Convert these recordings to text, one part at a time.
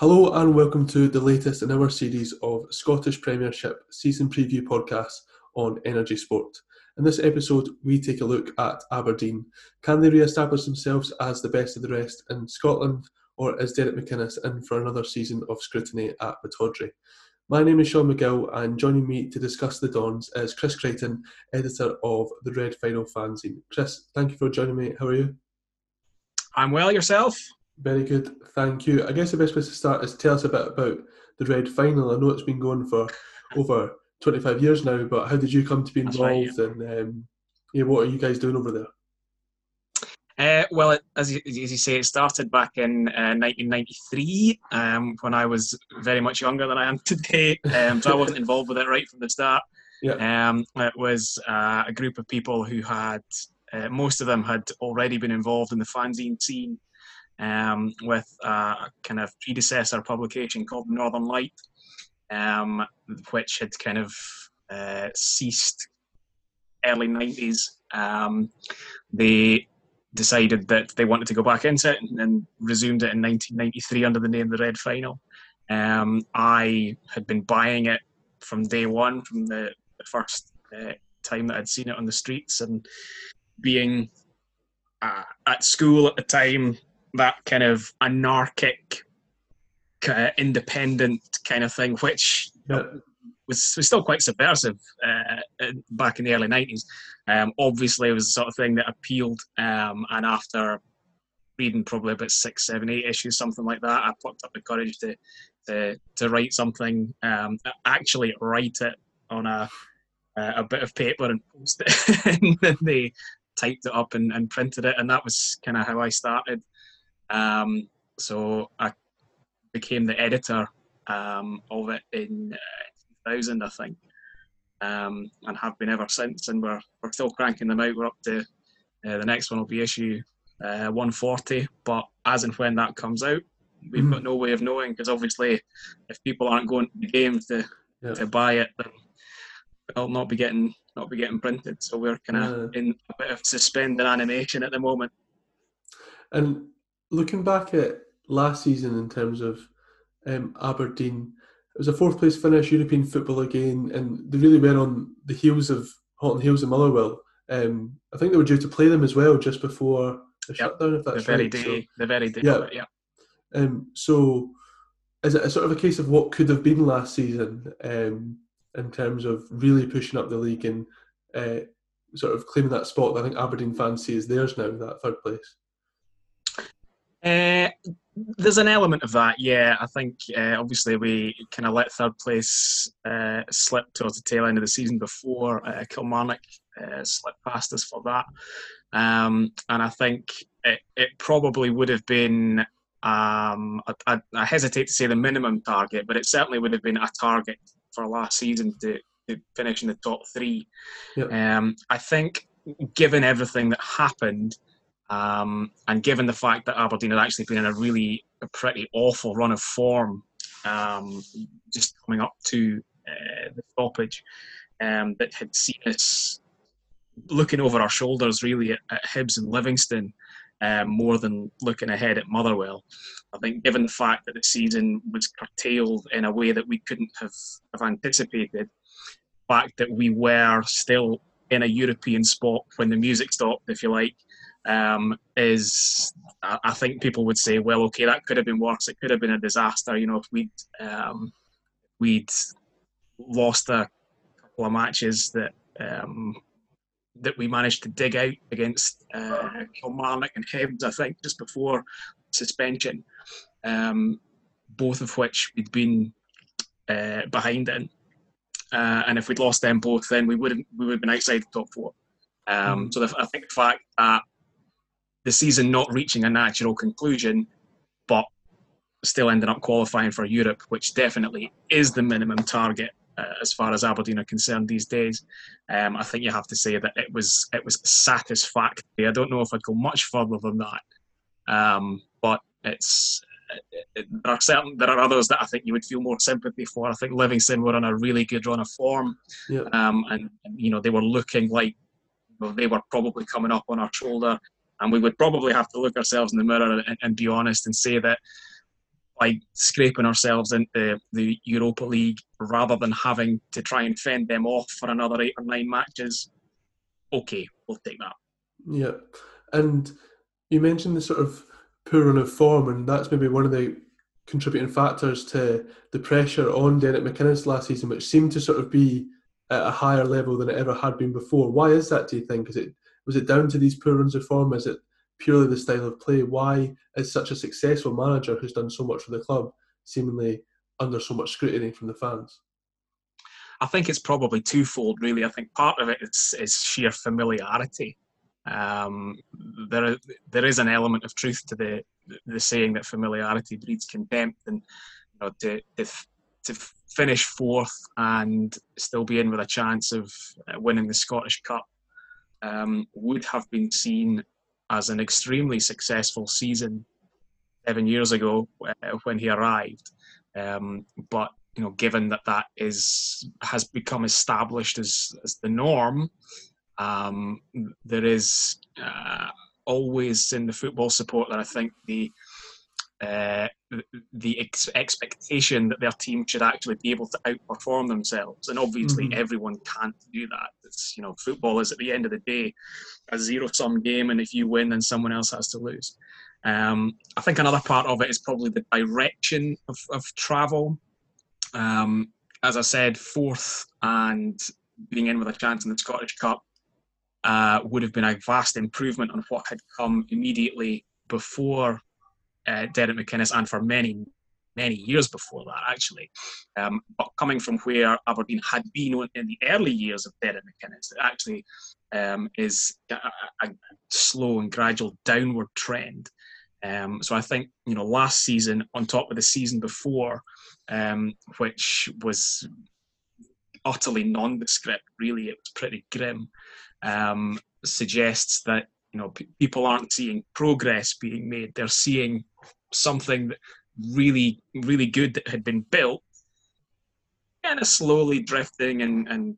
Hello and welcome to the latest in our series of Scottish Premiership season preview podcasts on energy sport. In this episode, we take a look at Aberdeen. Can they re establish themselves as the best of the rest in Scotland, or is Derek McInnes in for another season of scrutiny at Pittodrie? My name is Sean McGill, and joining me to discuss the Dons is Chris Creighton, editor of the Red Final fanzine. Chris, thank you for joining me. How are you? I'm well, yourself? Very good, thank you. I guess the best place to start is tell us a bit about the Red Final. I know it's been going for over 25 years now, but how did you come to be involved right, yeah. and um, yeah, what are you guys doing over there? Uh, well, it, as, you, as you say, it started back in uh, 1993 um, when I was very much younger than I am today. Um, so I wasn't involved with it right from the start. Yeah. Um, it was uh, a group of people who had, uh, most of them had already been involved in the fanzine scene um, with a kind of predecessor publication called Northern Light, um, which had kind of uh, ceased early 90s. Um, they decided that they wanted to go back into it and resumed it in 1993 under the name The Red Final. Um, I had been buying it from day one, from the, the first uh, time that I'd seen it on the streets, and being uh, at school at the time, that kind of anarchic, uh, independent kind of thing, which was, was still quite subversive uh, back in the early 90s. Um, obviously, it was the sort of thing that appealed. Um, and after reading probably about six, seven, eight issues, something like that, I plucked up the courage to to, to write something, um, actually write it on a a bit of paper and post it. and then they typed it up and, and printed it, and that was kind of how I started. Um, so I became the editor um, of it in uh, 2000, I think, um, and have been ever since. And we're we're still cranking them out. We're up to uh, the next one will be issue uh, 140. But as and when that comes out, we've mm. got no way of knowing because obviously, if people aren't going to the games to yeah. to buy it, then they'll not be getting not be getting printed. So we're kind of yeah. in a bit of suspended animation at the moment. And looking back at last season in terms of um, Aberdeen, it was a fourth place finish, European football again, and they really were on the heels of Houghton Hills and Motherwell. Um, I think they were due to play them as well just before the yep. shutdown, if that's the very right. Day, so, the very day, yeah. yeah. Um, so, is it a sort of a case of what could have been last season um, in terms of really pushing up the league and uh, sort of claiming that spot that I think Aberdeen fans see as theirs now, that third place? Uh, there's an element of that, yeah. I think uh, obviously we kind of let third place uh, slip towards the tail end of the season before uh, Kilmarnock uh, slipped past us for that, um, and I think it, it probably would have been. Um, I, I, hesitate to say the minimum target, but it certainly would have been a target for last season to, to finish in the top three. Yep. Um, I think, given everything that happened, um, and given the fact that Aberdeen had actually been in a really a pretty awful run of form, um, just coming up to uh, the stoppage, um, that had seen us looking over our shoulders really at, at Hibs and Livingston um, more than looking ahead at Motherwell. I think, given the fact that the season was curtailed in a way that we couldn't have, have anticipated, the fact that we were still in a European spot when the music stopped, if you like, um, is I think people would say, well, okay, that could have been worse. It could have been a disaster. You know, if we'd um, we'd lost a couple of matches that um, that we managed to dig out against uh, Kilmarnock and Hibs, I think, just before suspension, um, both of which we'd been uh, behind in. Uh, and if we'd lost them both, then we would we would have been outside the top four. Um, mm. So the, I think the fact that the season not reaching a natural conclusion, but still ending up qualifying for Europe, which definitely is the minimum target uh, as far as Aberdeen are concerned these days. Um, I think you have to say that it was it was satisfactory. I don't know if I'd go much further than that, um, but it's it, there are certain there are others that I think you would feel more sympathy for. I think Livingston were on a really good run of form, yeah. um, and you know they were looking like well, they were probably coming up on our shoulder. And we would probably have to look ourselves in the mirror and, and be honest and say that by scraping ourselves into the Europa League rather than having to try and fend them off for another eight or nine matches, okay, we'll take that. Yeah, and you mentioned the sort of poor run of form, and that's maybe one of the contributing factors to the pressure on Derek McInnes last season, which seemed to sort of be at a higher level than it ever had been before. Why is that? Do you think? Is it was it down to these poor runs of form? Is it purely the style of play? Why is such a successful manager who's done so much for the club seemingly under so much scrutiny from the fans? I think it's probably twofold, really. I think part of it is, is sheer familiarity. Um, there, there is an element of truth to the the saying that familiarity breeds contempt, and you know, to, to to finish fourth and still be in with a chance of uh, winning the Scottish Cup um, would have been seen as an extremely successful season seven years ago uh, when he arrived. Um, but you know, given that that is has become established as as the norm, um, there is uh, always in the football support that I think the uh, the ex- expectation that their team should actually be able to outperform themselves, and obviously mm-hmm. everyone can't do that. It's you know football is at the end of the day a zero sum game, and if you win, then someone else has to lose. Um, I think another part of it is probably the direction of, of travel. Um, as I said, fourth and being in with a chance in the Scottish Cup uh, would have been a vast improvement on what had come immediately before uh, Derek McInnes and for many, many years before that, actually. Um, but coming from where Aberdeen had been in the early years of Derek McInnes, it actually um, is a, a, slow and gradual downward trend. Um, so I think you know last season on top of the season before, um, which was utterly nondescript. Really, it was pretty grim. Um, suggests that you know p- people aren't seeing progress being made they're seeing something really really good that had been built kind of slowly drifting and, and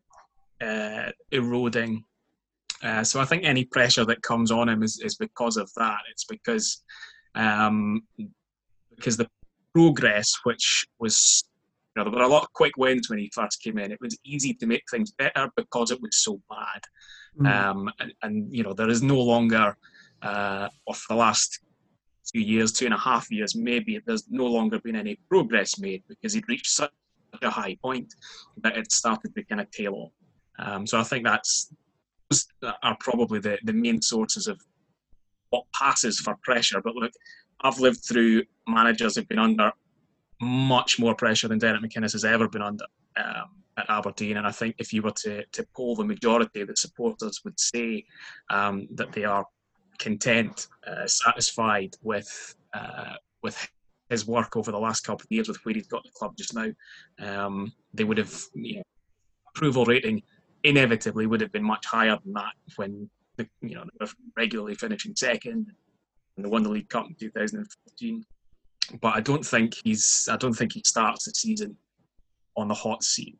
uh, eroding uh, so I think any pressure that comes on him is, is because of that. It's because um, because the progress, which was you know, there were a lot of quick wins when he first came in. It was easy to make things better because it was so bad. Mm. Um, and, and, you know, there is no longer, uh, or for the last two years, two and a half years, maybe there's no longer been any progress made because he'd reached such a high point that it started to kind of tail off. Um, so I think that's are probably the, the main sources of what passes for pressure. But look, I've lived through managers who've been under much more pressure than Derek McInnes has ever been under. Um, at Aberdeen. And I think if you were to, to poll the majority of the supporters would say um, that they are content, uh, satisfied with uh, with his work over the last couple of years, with where he's got the club just now. Um, they would have you know, approval rating inevitably would have been much higher than that when the, you know they were regularly finishing second and they won the League Cup in 2014. But I don't think he's I don't think he starts the season on the hot seat.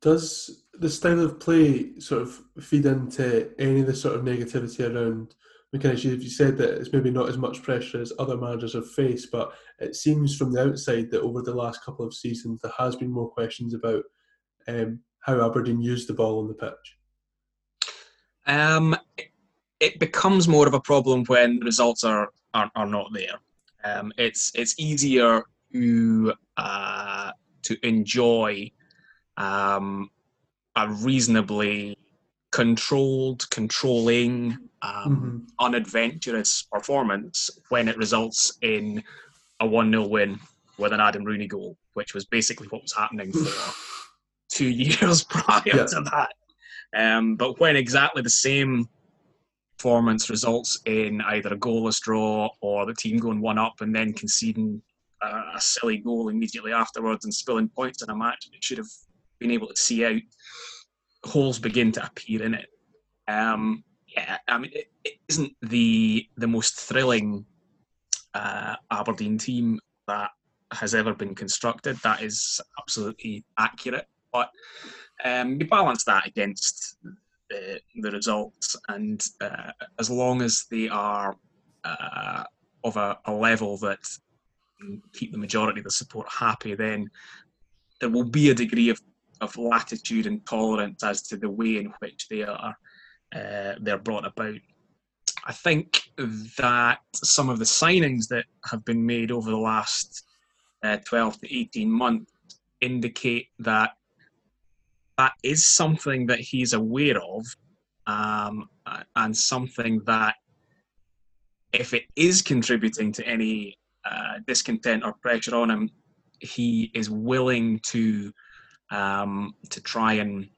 Does the style of play sort of feed into any of the sort of negativity around McInnes? You said that it's maybe not as much pressure as other managers have faced, but it seems from the outside that over the last couple of seasons there has been more questions about um, how Aberdeen used the ball on the pitch. Um, it becomes more of a problem when results are are, are not there. Um, it's it's easier to uh, to enjoy um, a reasonably controlled, controlling, um, mm-hmm. unadventurous performance when it results in a 1 0 win with an Adam Rooney goal, which was basically what was happening for two years prior yeah. to that. Um, but when exactly the same performance results in either a goalless draw or the team going one up and then conceding a, a silly goal immediately afterwards and spilling points in a match that should have been able to see out, holes begin to appear in it. Um, yeah, I mean, it, isn't the the most thrilling uh, Aberdeen team that has ever been constructed. That is absolutely accurate. But um, you balance that against the, the results, and uh, as long as they are uh, of a, a, level that keep the majority of the support happy, then there will be a degree of, of latitude and tolerance as to the way in which they are uh, they're brought about. I think that some of the signings that have been made over the last uh, 12 to 18 months indicate that that is something that he's aware of um, and something that if it is contributing to any uh, discontent or pressure on him, he is willing to um, to try and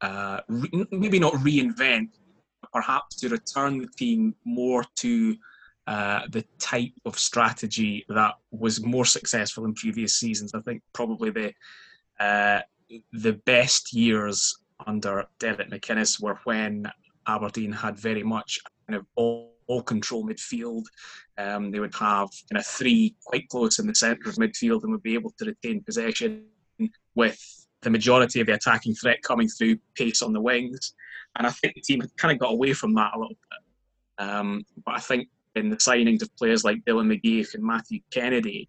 uh, re- maybe not reinvent, perhaps to return the team more to uh, the type of strategy that was more successful in previous seasons. I think probably the uh, the best years under Derek McInnes were when Aberdeen had very much kind of all, all control midfield. Um, they would have kind of three quite close in the centre of midfield and would be able to retain possession with the majority of the attacking threat coming through pace on the wings. And I think the team kind of got away from that a little bit. Um, but I think in the signings of players like Dylan McGeouch and Matthew Kennedy,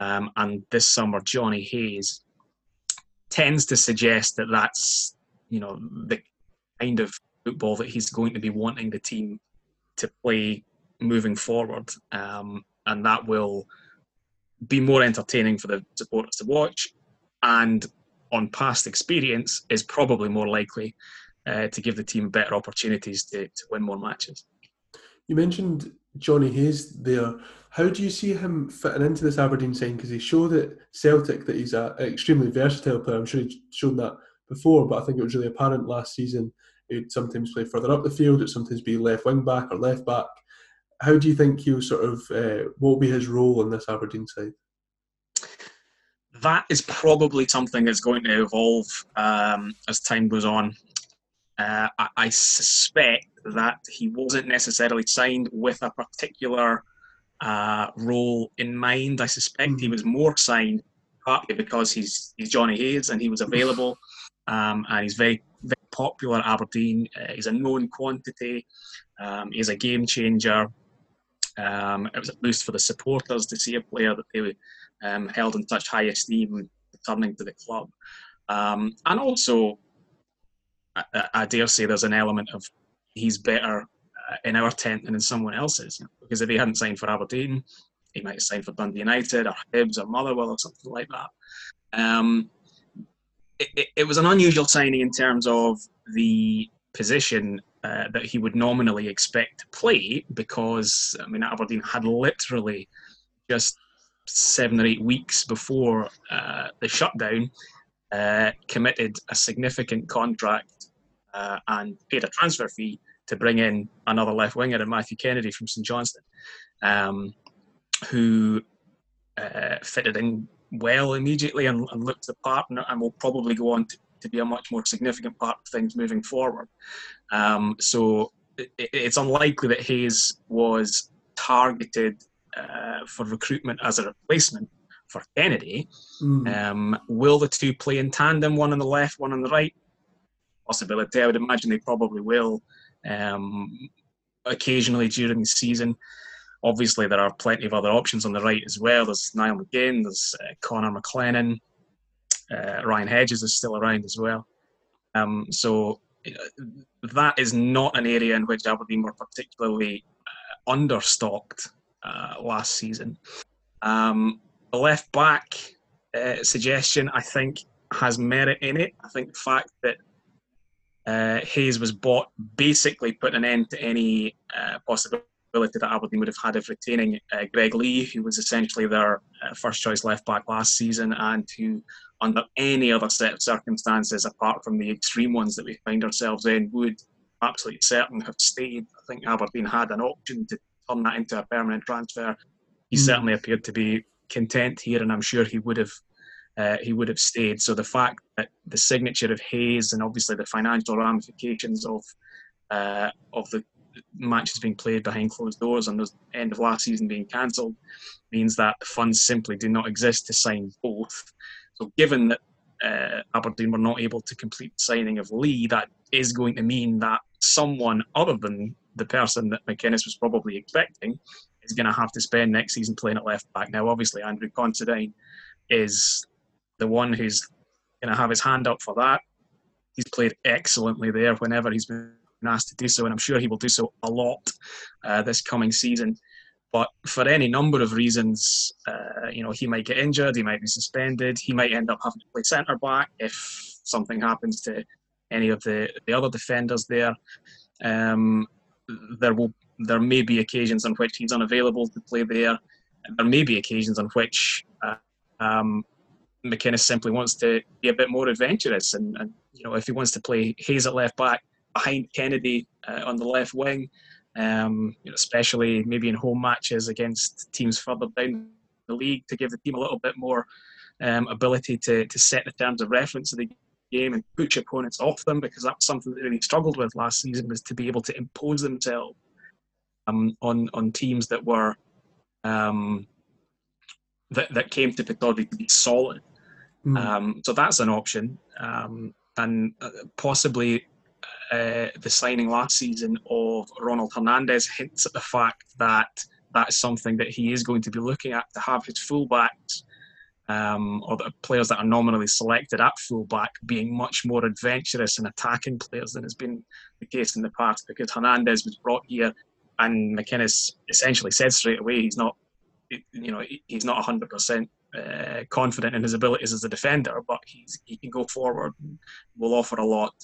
um, and this summer Johnny Hayes, tends to suggest that that's you know the kind of football that he's going to be wanting the team to play moving forward, um, and that will be more entertaining for the supporters to watch, and on past experience is probably more likely uh, to give the team better opportunities to, to win more matches. You mentioned Johnny Hayes there. How do you see him fitting into this Aberdeen side? Because he showed at Celtic that he's an extremely versatile player. I'm sure he's shown that before, but I think it was really apparent last season. He'd sometimes play further up the field, it'd sometimes be left wing back or left back. How do you think he'll sort of, uh, what will be his role in this Aberdeen side? That is probably something that's going to evolve um, as time goes on. Uh, I, I, suspect that he wasn't necessarily signed with a particular uh, role in mind. I suspect mm-hmm. he was more signed partly because he's he's Johnny Hayes and he was available, um, and he's very very popular at Aberdeen. Uh, he's a known quantity. Um, he's a game changer. Um, it was a boost for the supporters to see a player that they um, held in such high esteem returning to the club. Um, and also, I, I, dare say there's an element of he's better uh, in our tent than in someone else's. Because if he hadn't signed for Aberdeen, he might have signed for Dundee United or Hibs or Motherwell or something like that. Um, it, it, was an unusual signing in terms of the position uh, that he would nominally expect to play because, I mean, Aberdeen had literally just seven or eight weeks before uh, the shutdown, uh, committed a significant contract uh, and paid a transfer fee to bring in another left winger, Matthew Kennedy from St Johnstone, um, who uh, fitted in well immediately and, and looked the part and, and, will probably go on to, to, be a much more significant part of things moving forward. Um, so it, it's unlikely that Hayes was targeted uh, for recruitment as a replacement for Kennedy. Mm. Um, will the two play in tandem, one on the left, one on the right? Possibility. I would imagine they probably will. Um, occasionally during the season. Obviously, there are plenty of other options on the right as well. There's Niall McGinn, there's uh, Connor McLennan, uh, Ryan Hedges is still around as well. Um, so uh, that is not an area in which Aberdeen were particularly uh, understocked uh, last season. Um, the left back uh, suggestion, I think, has merit in it. I think the fact that uh, Hayes was bought basically put an end to any uh, possibility that Aberdeen would have had of retaining uh, Greg Lee, who was essentially their uh, first choice left back last season, and who, under any other set of circumstances apart from the extreme ones that we find ourselves in, would absolutely certain have stayed. I think Aberdeen had an option to turn that into a permanent transfer. He mm. certainly appeared to be content here, and I'm sure he would have uh, he would have stayed. So the fact that the signature of Hayes and obviously the financial ramifications of uh, of the matches being played behind closed doors and the end of last season being cancelled means that the funds simply do not exist to sign both. So given that uh, Aberdeen were not able to complete the signing of Lee, that is going to mean that someone other than the person that McInnes was probably expecting is going to have to spend next season playing at left back. Now, obviously, Andrew Considine is the one who's going to have his hand up for that. He's played excellently there whenever he's been asked to do so, and I'm sure he will do so a lot uh, this coming season. But for any number of reasons, uh, you know, he might get injured, he might be suspended, he might end up having to play centre back if something happens to any of the, the other defenders there. Um, there will there may be occasions on which he's unavailable to play there. There may be occasions on which uh, um, McInnes simply wants to be a bit more adventurous, and, and, you know if he wants to play Hayes at left back behind Kennedy uh, on the left wing, um, you know, especially maybe in home matches against teams further down the league to give the team a little bit more um, ability to, to set the terms of reference of the game and push opponents off them because that's something they really struggled with last season was to be able to impose themselves um, on on teams that were um, that that came to Pittodrie to be solid. Mm. Um, so that's an option, um, and uh, possibly uh, the signing last season of Ronald Hernandez hints at the fact that that's something that he is going to be looking at to have his fullbacks um, or the players that are nominally selected at fullback being much more adventurous and attacking players than has been the case in the past because Hernandez was brought here and McInnes essentially said straight away he's not you know he's not 100% uh, confident in his abilities as a defender but he's, he can go forward and will offer a lot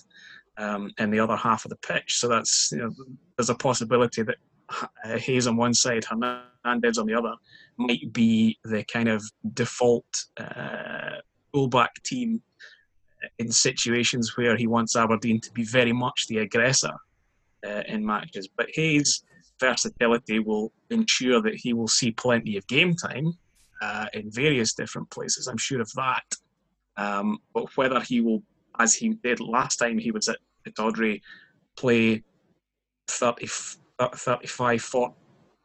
um, in the other half of the pitch. So that's you know, there's a possibility that uh, Hayes on one side, Hernandez on the other, might be the kind of default uh, fullback team in situations where he wants Aberdeen to be very much the aggressor uh, in matches. But Hayes' versatility will ensure that he will see plenty of game time uh, in various different places. I'm sure of that. Um, but whether he will as he did last time he was at Pittodrie, play 30, 35, 40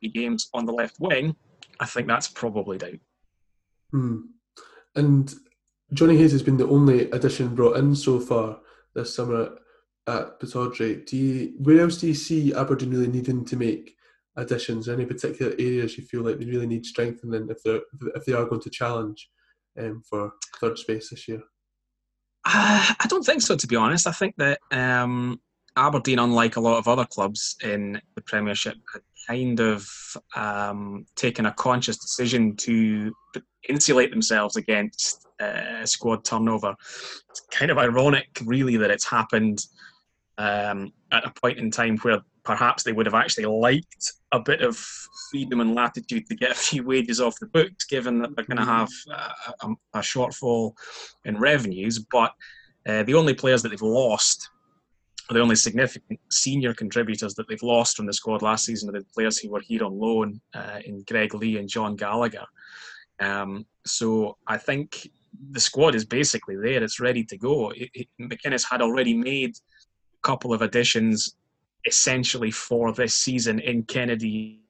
games on the left wing, I think that's probably down. Hmm. And Johnny Hayes has been the only addition brought in so far this summer at Pittodrie. Do you, where else do you see Aberdeen really needing to make additions? Any particular areas you feel like they really need strengthening if they if they are going to challenge um, for third space this year? Uh, I don't think so, to be honest. I think that um, Aberdeen, unlike a lot of other clubs in the Premiership, had kind of um, taken a conscious decision to insulate themselves against uh, squad turnover. It's kind of ironic, really, that it's happened um, at a point in time where perhaps they would have actually liked a bit of freedom and latitude to get a few wages off the books, given that they're going to have a, a, a shortfall in revenues. But uh, the only players that they've lost, the only significant senior contributors that they've lost from the squad last season are the players who were here on loan uh, in Greg Lee and John Gallagher. Um, so I think the squad is basically there; it's ready to go. It, it, McInnes had already made a couple of additions essentially for this season in Kennedy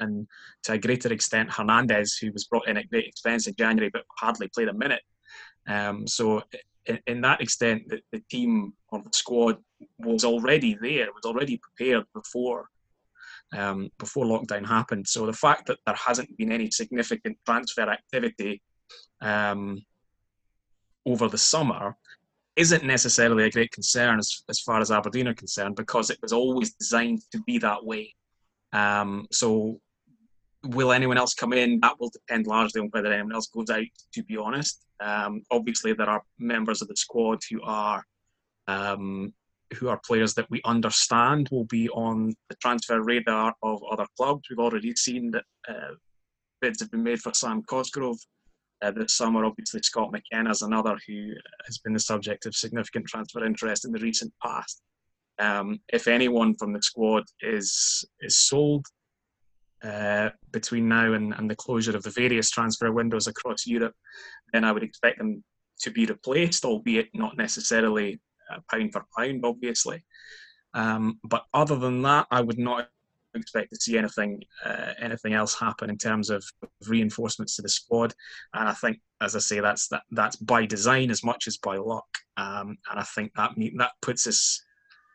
and to a greater extent Hernandez, who was brought in at great expense in January but hardly played a minute. Um, so, in, in, that extent, the, the, team or the squad was already there, was already prepared before um, before lockdown happened. So the fact that there hasn't been any significant transfer activity um, over the summer isn't necessarily a great concern as, as far as Aberdeen are concerned because it was always designed to be that way. Um, so, will anyone else come in? That will depend largely on whether anyone else goes out. To be honest, um, obviously there are members of the squad who are um, who are players that we understand will be on the transfer radar of other clubs. We've already seen that uh, bids have been made for Sam Cosgrove uh, this summer. Obviously, Scott McKenna is another who has been the subject of significant transfer interest in the recent past. Um, if anyone from the squad is is sold uh, between now and, and the closure of the various transfer windows across Europe, then I would expect them to be replaced, albeit not necessarily uh, pound for pound, obviously. Um, but other than that, I would not expect to see anything uh, anything else happen in terms of reinforcements to the squad. And I think, as I say, that's that that's by design as much as by luck. Um, and I think that that puts us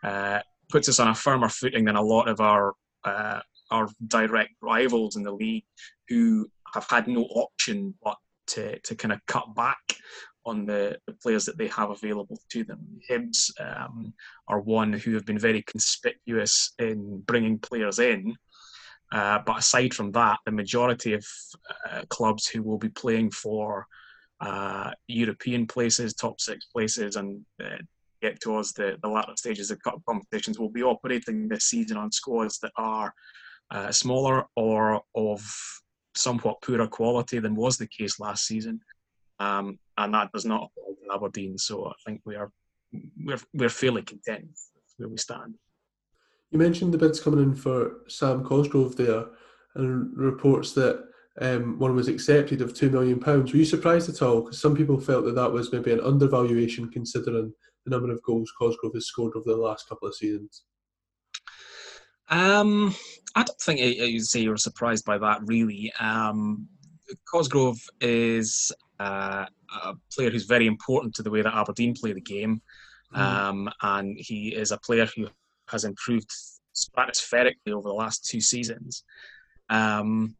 uh, puts us on a firmer footing than a lot of our uh, are direct rivals in the league who have had no option but to, to kind of cut back on the, the players that they have available to them. Hibs um, are one who have been very conspicuous in bringing players in. Uh, but aside from that, the majority of uh, clubs who will be playing for uh, European places, top six places, and uh, get towards the, the latter stages of competitions will be operating this season on squads that are uh, smaller or of somewhat poorer quality than was the case last season. Um, and that does not apply to Aberdeen. So I think we are we're, we're fairly content where we stand. You mentioned the bids coming in for Sam Cosgrove there, and reports that um, one was accepted of two million pounds. Were you surprised at all? Because some people felt that that was maybe an undervaluation considering the number of goals Cosgrove has scored over the last couple of seasons. Um, I don't think you'd say you were surprised by that, really. Um, Cosgrove is uh, a player who's very important to the way that Aberdeen play the game, mm. um, and he is a player who has improved stratospherically over the last two seasons. Um,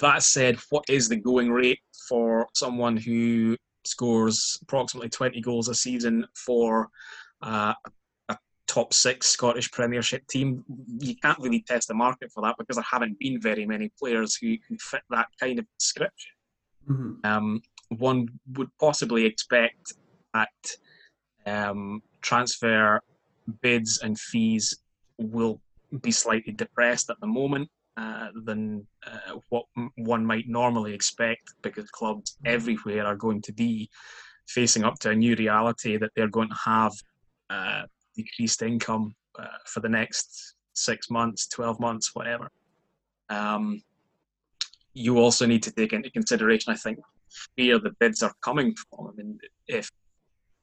that said, what is the going rate for someone who scores approximately 20 goals a season for uh, a top six Scottish Premiership team? You can't really test the market for that because there haven't been very many players who can fit that kind of description. Mm-hmm. Um, one would possibly expect that um, transfer bids and fees will be slightly depressed at the moment uh, than uh, what one might normally expect because clubs everywhere are going to be facing up to a new reality that they're going to have uh, decreased income uh, for the next six months, 12 months, whatever. Um, you also need to take into consideration, I think, where the bids are coming from. I mean, if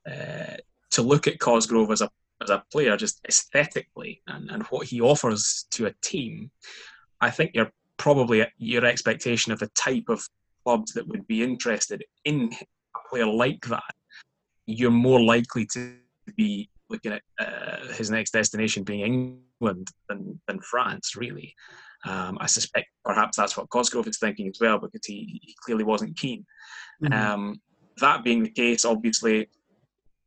uh, to look at Cosgrove as a as a player, just aesthetically, and, and what he offers to a team, I think you're probably your expectation of the type of clubs that would be interested in a player like that, you're more likely to be looking at uh, his next destination being England than, than France, really. Um, I suspect perhaps that's what Cosgrove is thinking as well, because he, he clearly wasn't keen. Mm-hmm. Um, that being the case, obviously,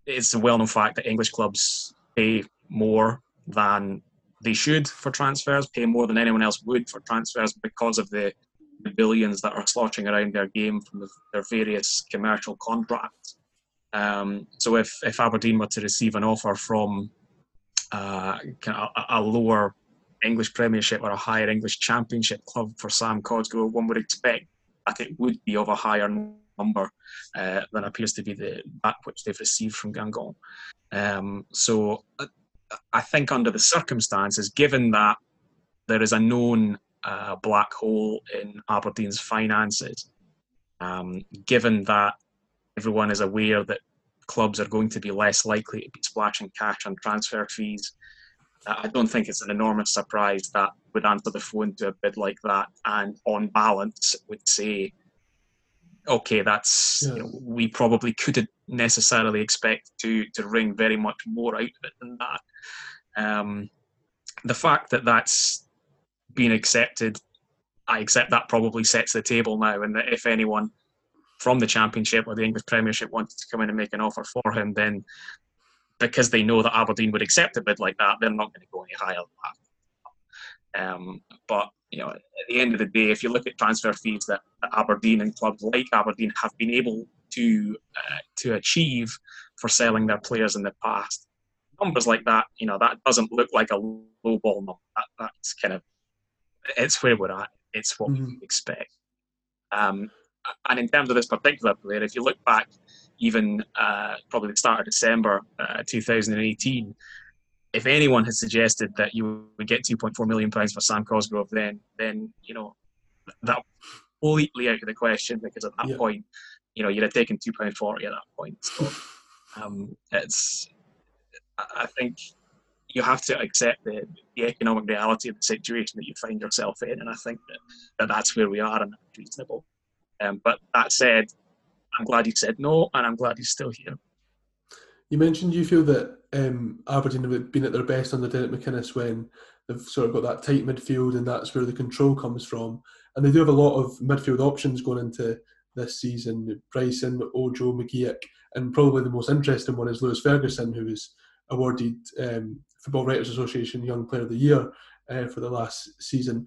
it's a well known fact that English clubs pay more than they should for transfers, pay more than anyone else would for transfers because of the, the billions that are sloshing around their game from the, their various commercial contracts. Um, so if, if Aberdeen were to receive an offer from uh, a, a, lower English Premiership or a higher English Championship club for Sam Cosgrove, one would expect that it would be of a higher number uh, than appears to be the that which they've received from Guingamp. Um, so uh, I think under the circumstances, given that there is a known uh, black hole in Aberdeen's finances, um, given that everyone is aware that clubs are going to be less likely to be splashing cash on transfer fees, uh, I don't think it's an enormous surprise that would answer the phone to a bid like that and on balance would say, okay, that's yeah. you know, we probably couldn't necessarily expect to to wring very much more out of it than that. Um, the fact that that's been accepted, I accept that probably sets the table now, and that if anyone from the Championship or the English Premiership wanted to come in and make an offer for him, then because they know that Aberdeen would accept a bid like that, they're not going to go any higher than that. Um, but you know, at the end of the day, if you look at transfer fees that Aberdeen and clubs like Aberdeen have been able to uh, to achieve for selling their players in the past, numbers like that, you know, that doesn't look like a low ball number. That, that's kind of it's where we're at. It's what mm-hmm. we expect. Um, and in terms of this particular player, if you look back, even uh, probably the start of December uh, 2018, if anyone had suggested that you would get 2.4 million pounds for Sam Cosgrove, then then you know that completely out of the question because at that yeah. point, you know, you'd have taken two pound forty at that point. So um, it's I think you have to accept the, the economic reality of the situation that you find yourself in, and I think that, that that's where we are, and that's reasonable. Um, but that said, I'm glad he said no, and I'm glad he's still here. You mentioned you feel that um, Aberdeen have been at their best under Derek McInnes when they've sort of got that tight midfield, and that's where the control comes from. And they do have a lot of midfield options going into this season: Bryson, Ojo, McGeouch, and probably the most interesting one is Lewis Ferguson, who was awarded um, Football Writers Association Young Player of the Year uh, for the last season.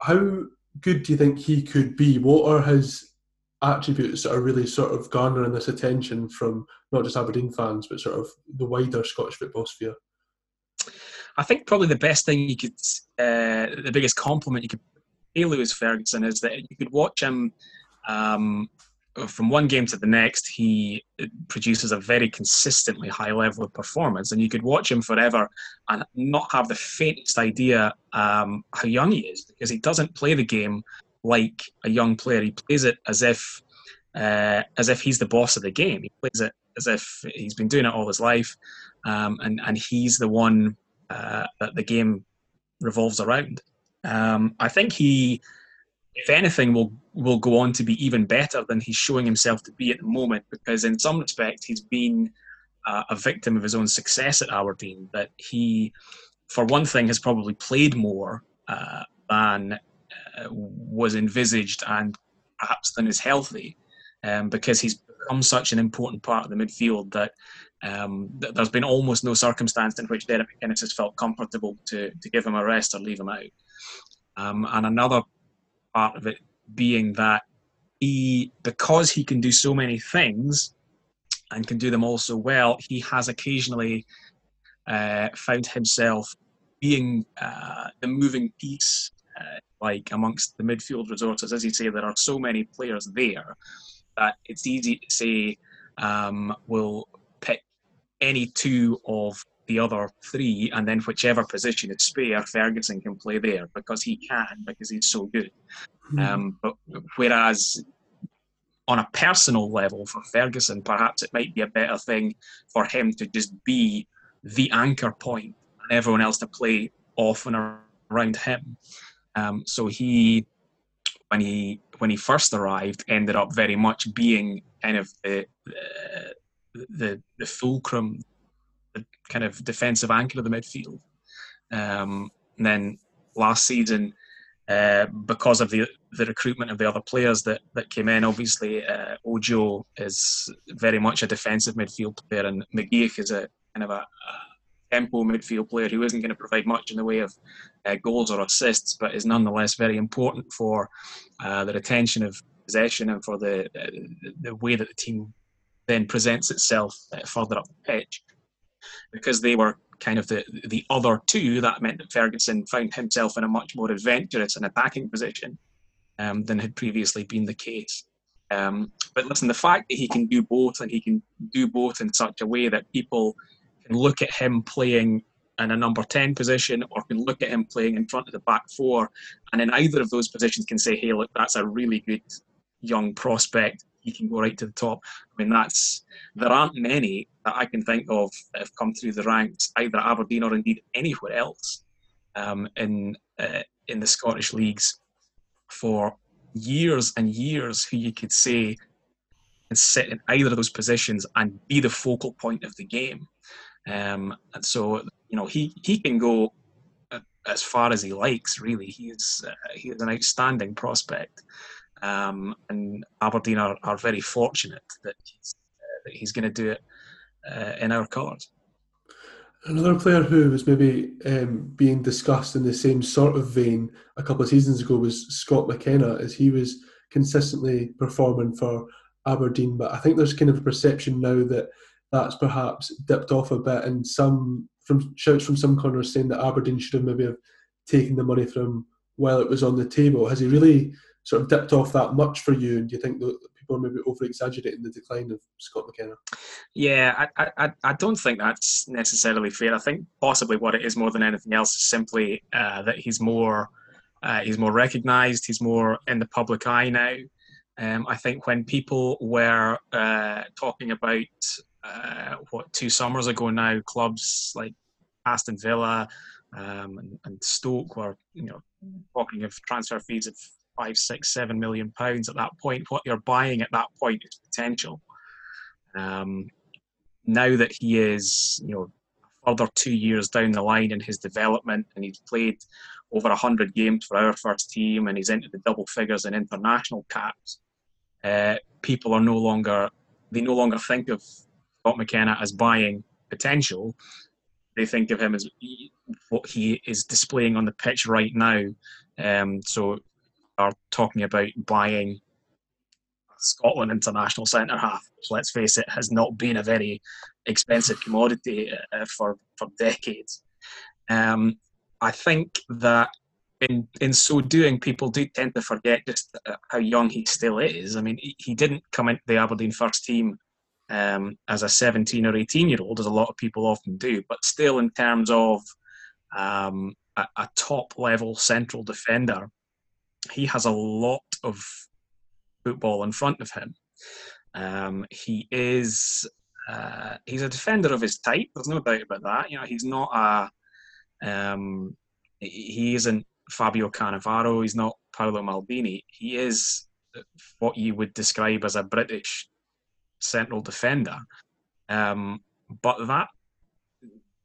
How good do you think he could be? What are his attributes that are really sort of garnering this attention from not just Aberdeen fans, but sort of the wider Scottish football sphere? I think probably the best thing you could, uh, the biggest compliment you could pay Lewis Ferguson is that you could watch him um, from one game to the next. He produces a very consistently high level of performance, and you could watch him forever and not have the faintest idea um, how young he is because he doesn't play the game like a young player. He plays it as if uh, as if he's the boss of the game. He plays it as if he's been doing it all his life, um, and and he's the one uh, that the game revolves around. Um, I think he, if anything, will will go on to be even better than he's showing himself to be at the moment. Because in some respect, he's been uh, a victim of his own success at Aberdeen. That he, for one thing, has probably played more uh, than uh, was envisaged and perhaps than is healthy, um, because he's become such an important part of the midfield that um, th- there's been almost no circumstance in which Derek McInnes has felt comfortable to, to give him a rest or leave him out. Um, and another part of it being that he, because he can do so many things and can do them all so well, he has occasionally uh, found himself being uh, the moving piece, uh, like amongst the midfield resources. As you say, there are so many players there that it's easy to say, um, we'll pick any two of the other three, and then whichever position is spare, Ferguson can play there because he can, because he's so good. Mm-hmm. Um, but whereas on a personal level for Ferguson, perhaps it might be a better thing for him to just be the anchor point and everyone else to play off and around him. Um, so he, when he when he first arrived, ended up very much being kind of the the, the fulcrum, the kind of defensive anchor of the midfield. Um, and then last season, uh, because of the the recruitment of the other players that, that came in, obviously uh, Ojo is very much a defensive midfield player, and McGeouch is a kind of a, a tempo midfield player who isn't going to provide much in the way of uh, goals or assists, but is nonetheless very important for uh, the retention of possession and for the uh, the way that the team then presents itself uh, further up the pitch. Because they were kind of the the other two, that meant that Ferguson found himself in a much more adventurous and attacking position um, than had previously been the case. Um, but listen, the fact that he can do both and he can do both in such a way that people can look at him playing in a number 10 position or can look at him playing in front of the back four and in either of those positions can say, hey, look, that's a really good young prospect he can go right to the top. I mean, that's there aren't many that I can think of that have come through the ranks, either at Aberdeen or indeed anywhere else um, in uh, in the Scottish leagues for years and years, who you could say can sit in either of those positions and be the focal point of the game. Um, and so, you know, he he can go uh, as far as he likes. Really, he is uh, he is an outstanding prospect. Um, and Aberdeen are, are very fortunate that he's, uh, that he's going to do it uh, in our colours. Another player who was maybe um, being discussed in the same sort of vein a couple of seasons ago was Scott McKenna, as he was consistently performing for Aberdeen. But I think there's kind of a perception now that that's perhaps dipped off a bit, and some from shouts from some corners saying that Aberdeen should have maybe have taken the money from while it was on the table. Has he really sort of dipped off that much for you? And do you think that people are maybe over exaggerating the decline of Scott McKenna? Yeah, I, I, I don't think that's necessarily fair. I think possibly what it is more than anything else is simply uh, that he's more uh, he's more recognised, he's more in the public eye now. Um, I think when people were uh, talking about uh, what two summers ago now, clubs like Aston Villa um, and, and Stoke were you know talking of transfer fees of five, six, seven million pounds at that point. What you're buying at that point is potential. Um, now that he is, you know, further two years down the line in his development, and he's played over 100 games for our first team, and he's into the double figures in international caps. Uh, people are no longer they no longer think of Scott McKenna as buying potential. They think of him as what he is displaying on the pitch right now. Um, so, are talking about buying Scotland international centre half, which let's face it has not been a very expensive commodity uh, for for decades. Um, I think that in in so doing, people do tend to forget just uh, how young he still is. I mean, he, he didn't come into the Aberdeen first team um, as a 17 or 18 year old, as a lot of people often do, but still, in terms of um, a, a top level central defender, he has a lot of football in front of him. Um, he is uh, he's a defender of his type. There's no doubt about that. You know, he's not a um, he isn't Fabio Cannavaro. He's not Paolo Maldini. He is what you would describe as a British central defender. Um, but that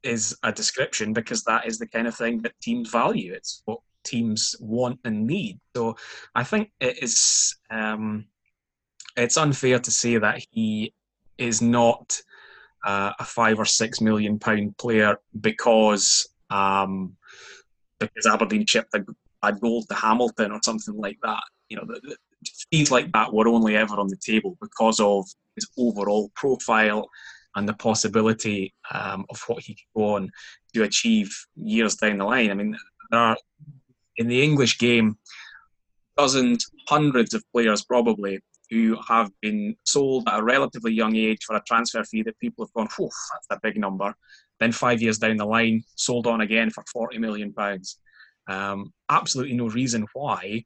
is a description because that is the kind of thing that teams value. It's what teams want and need. So I think it is. Um, it's unfair to say that he is not uh, a five or six million pound player because um, because Aberdeen shipped a, a goal to Hamilton or something like that. You know, the, fees like that were only ever on the table because of his overall profile and the possibility um, of what he could go on to achieve years down the line. I mean, there are in the English game dozens, hundreds of players probably who have been sold at a relatively young age for a transfer fee that people have gone, whew, that's a big number. Then five years down the line, sold on again for 40 million pounds. Um, absolutely no reason why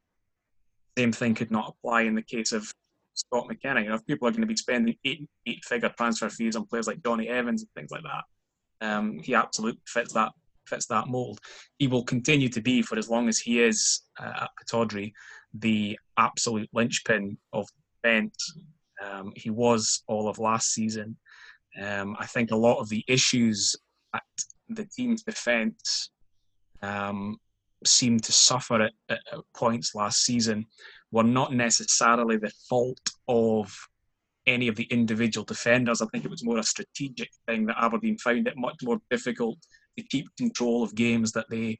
same thing could not apply in the case of Scott McKenna. You know, if people are going to be spending eight eight figure transfer fees on players like Jonny Evans and things like that, um, he absolutely fits that fits that mold. He will continue to be for as long as he is uh, at Pittodrie the absolute linchpin of Bent. Um, he was all of last season. Um, I think a lot of the issues at the team's defence um, seemed to suffer at, at, points last season were not necessarily the fault of any of the individual defenders. I think it was more a strategic thing that Aberdeen found it much more difficult to keep control of games that they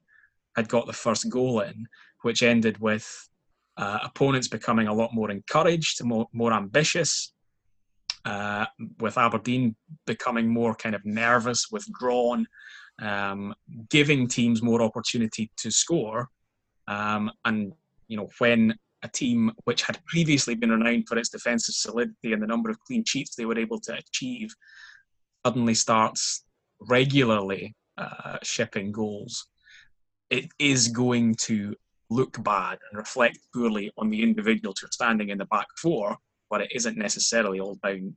had got the first goal in, which ended with uh, opponents becoming a lot more encouraged, more, more ambitious, uh, with Aberdeen becoming more kind of nervous, withdrawn, um, giving teams more opportunity to score. Um, and you know when a team which had previously been renowned for its defensive solidity and the number of clean sheets they were able to achieve suddenly starts regularly uh, shipping goals, it is going to look bad and reflect poorly on the individuals who are standing in the back four, but it isn't necessarily all down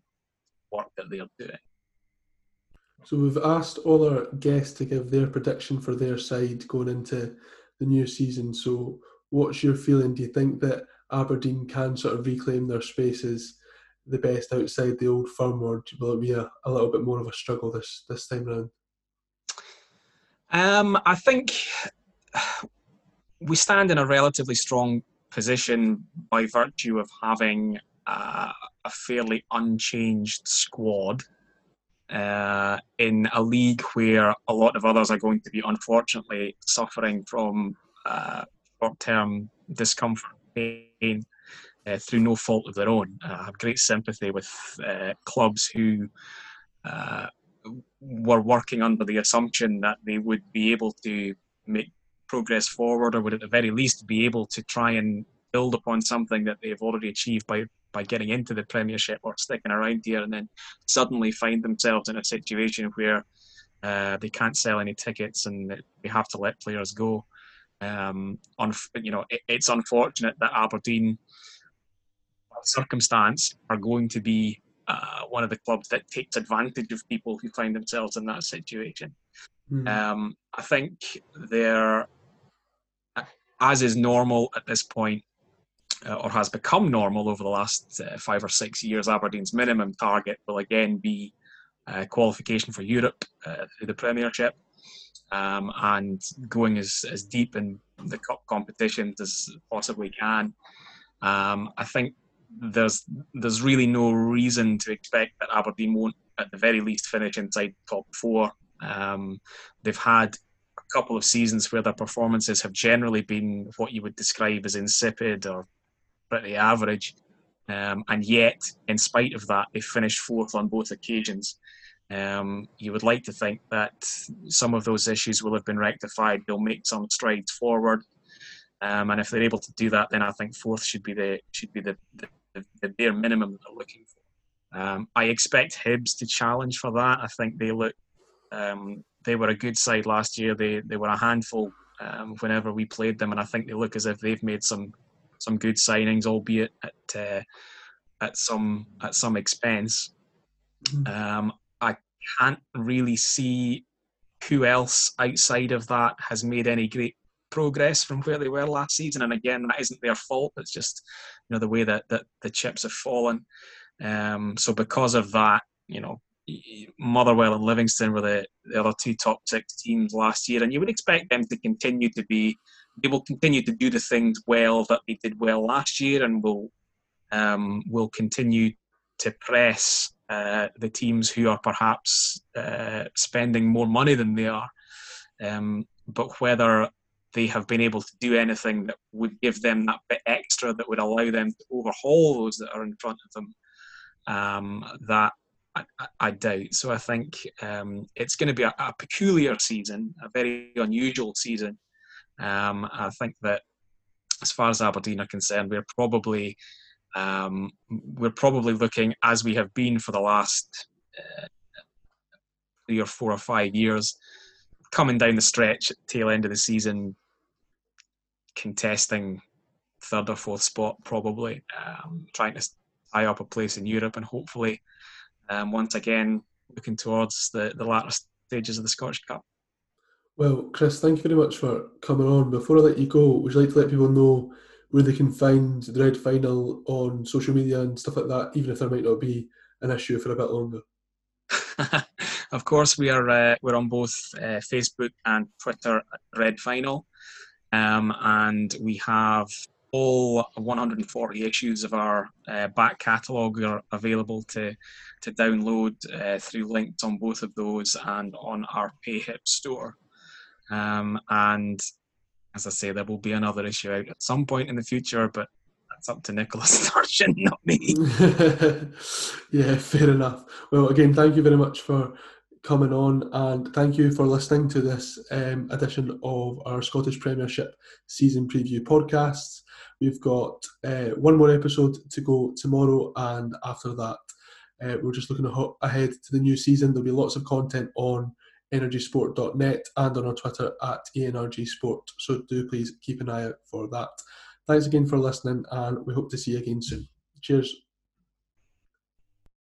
work that they're doing. So we've asked all our guests to give their prediction for their side going into the new season. So what's your feeling? Do you think that Aberdeen can sort of reclaim their spaces the best outside the old firm, or will it be a, a little bit more of a struggle this this time around? Um, I think we stand in a relatively strong position by virtue of having uh, a fairly unchanged squad uh, in a league where a lot of others are going to be unfortunately suffering from uh, short-term discomfort, pain, uh, through no fault of their own. I have great sympathy with uh, clubs who uh, were working under the assumption that they would be able to make progress forward, or would at the very least be able to try and build upon something that they've already achieved by by getting into the Premiership or sticking around here, and then suddenly find themselves in a situation where uh, they can't sell any tickets and they have to let players go. Um, on you know, it, it's unfortunate that Aberdeen, circumstance, are going to be uh, one of the clubs that takes advantage of people who find themselves in that situation. Mm. Um, I think they're, as is normal at this point, uh, or has become normal over the last uh, five or six years, Aberdeen's minimum target will again be uh, qualification for Europe uh, through the Premiership, um, and going as, as deep in the cup competitions as possibly can. Um, I think there's there's really no reason to expect that Aberdeen won't, at the very least, finish inside top four. Um, they've had a couple of seasons where their performances have generally been what you would describe as insipid or pretty average. Um, and yet, in spite of that, they finished fourth on both occasions. Um, you would like to think that some of those issues will have been rectified. They'll make some strides forward, um, and if they're able to do that, then I think fourth should be the should be the, the, the bare minimum that they're looking for. Um, I expect Hibs to challenge for that. I think they look um, they were a good side last year. They they were a handful um, whenever we played them, and I think they look as if they've made some some good signings, albeit at uh, at some at some expense. Mm-hmm. Um, I can't really see who else outside of that has made any great progress from where they were last season. And again, that isn't their fault. It's just you know the way that, that the chips have fallen. Um, so because of that, you know, Motherwell and Livingston were the, the other two top six teams last year, and you would expect them to continue to be they will continue to do the things well that they did well last year, and will um, will continue to press uh, the teams who are perhaps uh, spending more money than they are. Um, but whether they have been able to do anything that would give them that bit extra that would allow them to overhaul those that are in front of them, um, that I, I, doubt. So I think um, it's going to be a, a, peculiar season, a very unusual season. Um, I think that as far as Aberdeen are concerned, we're probably um, we're probably looking as we have been for the last uh, three or four or five years, coming down the stretch tail end of the season, contesting third or fourth spot, probably um, trying to tie up a place in Europe, and hopefully, um, once again, looking towards the the latter stages of the Scottish Cup. Well, Chris, thank you very much for coming on. Before I let you go, would you like to let people know where they can find the Red Final on social media and stuff like that, even if there might not be an issue for a bit longer? of course, we are uh, we're on both uh, Facebook and Twitter Red Final, um, and we have all 140 issues of our uh, back catalogue are available to to download uh, through links on both of those and on our PayHip store. Um, and as I say, there will be another issue out at some point in the future, but that's up to Nicholas Sturgeon, not me. yeah, fair enough. Well, again, thank you very much for coming on and thank you for listening to this um, edition of our Scottish Premiership season preview podcast. We've got uh, one more episode to go tomorrow, and after that, uh, we're just looking ahead to the new season. There'll be lots of content on energysport.net and on our Twitter at ENRG Sport. So do please keep an eye out for that. Thanks again for listening, and we hope to see you again soon. Cheers.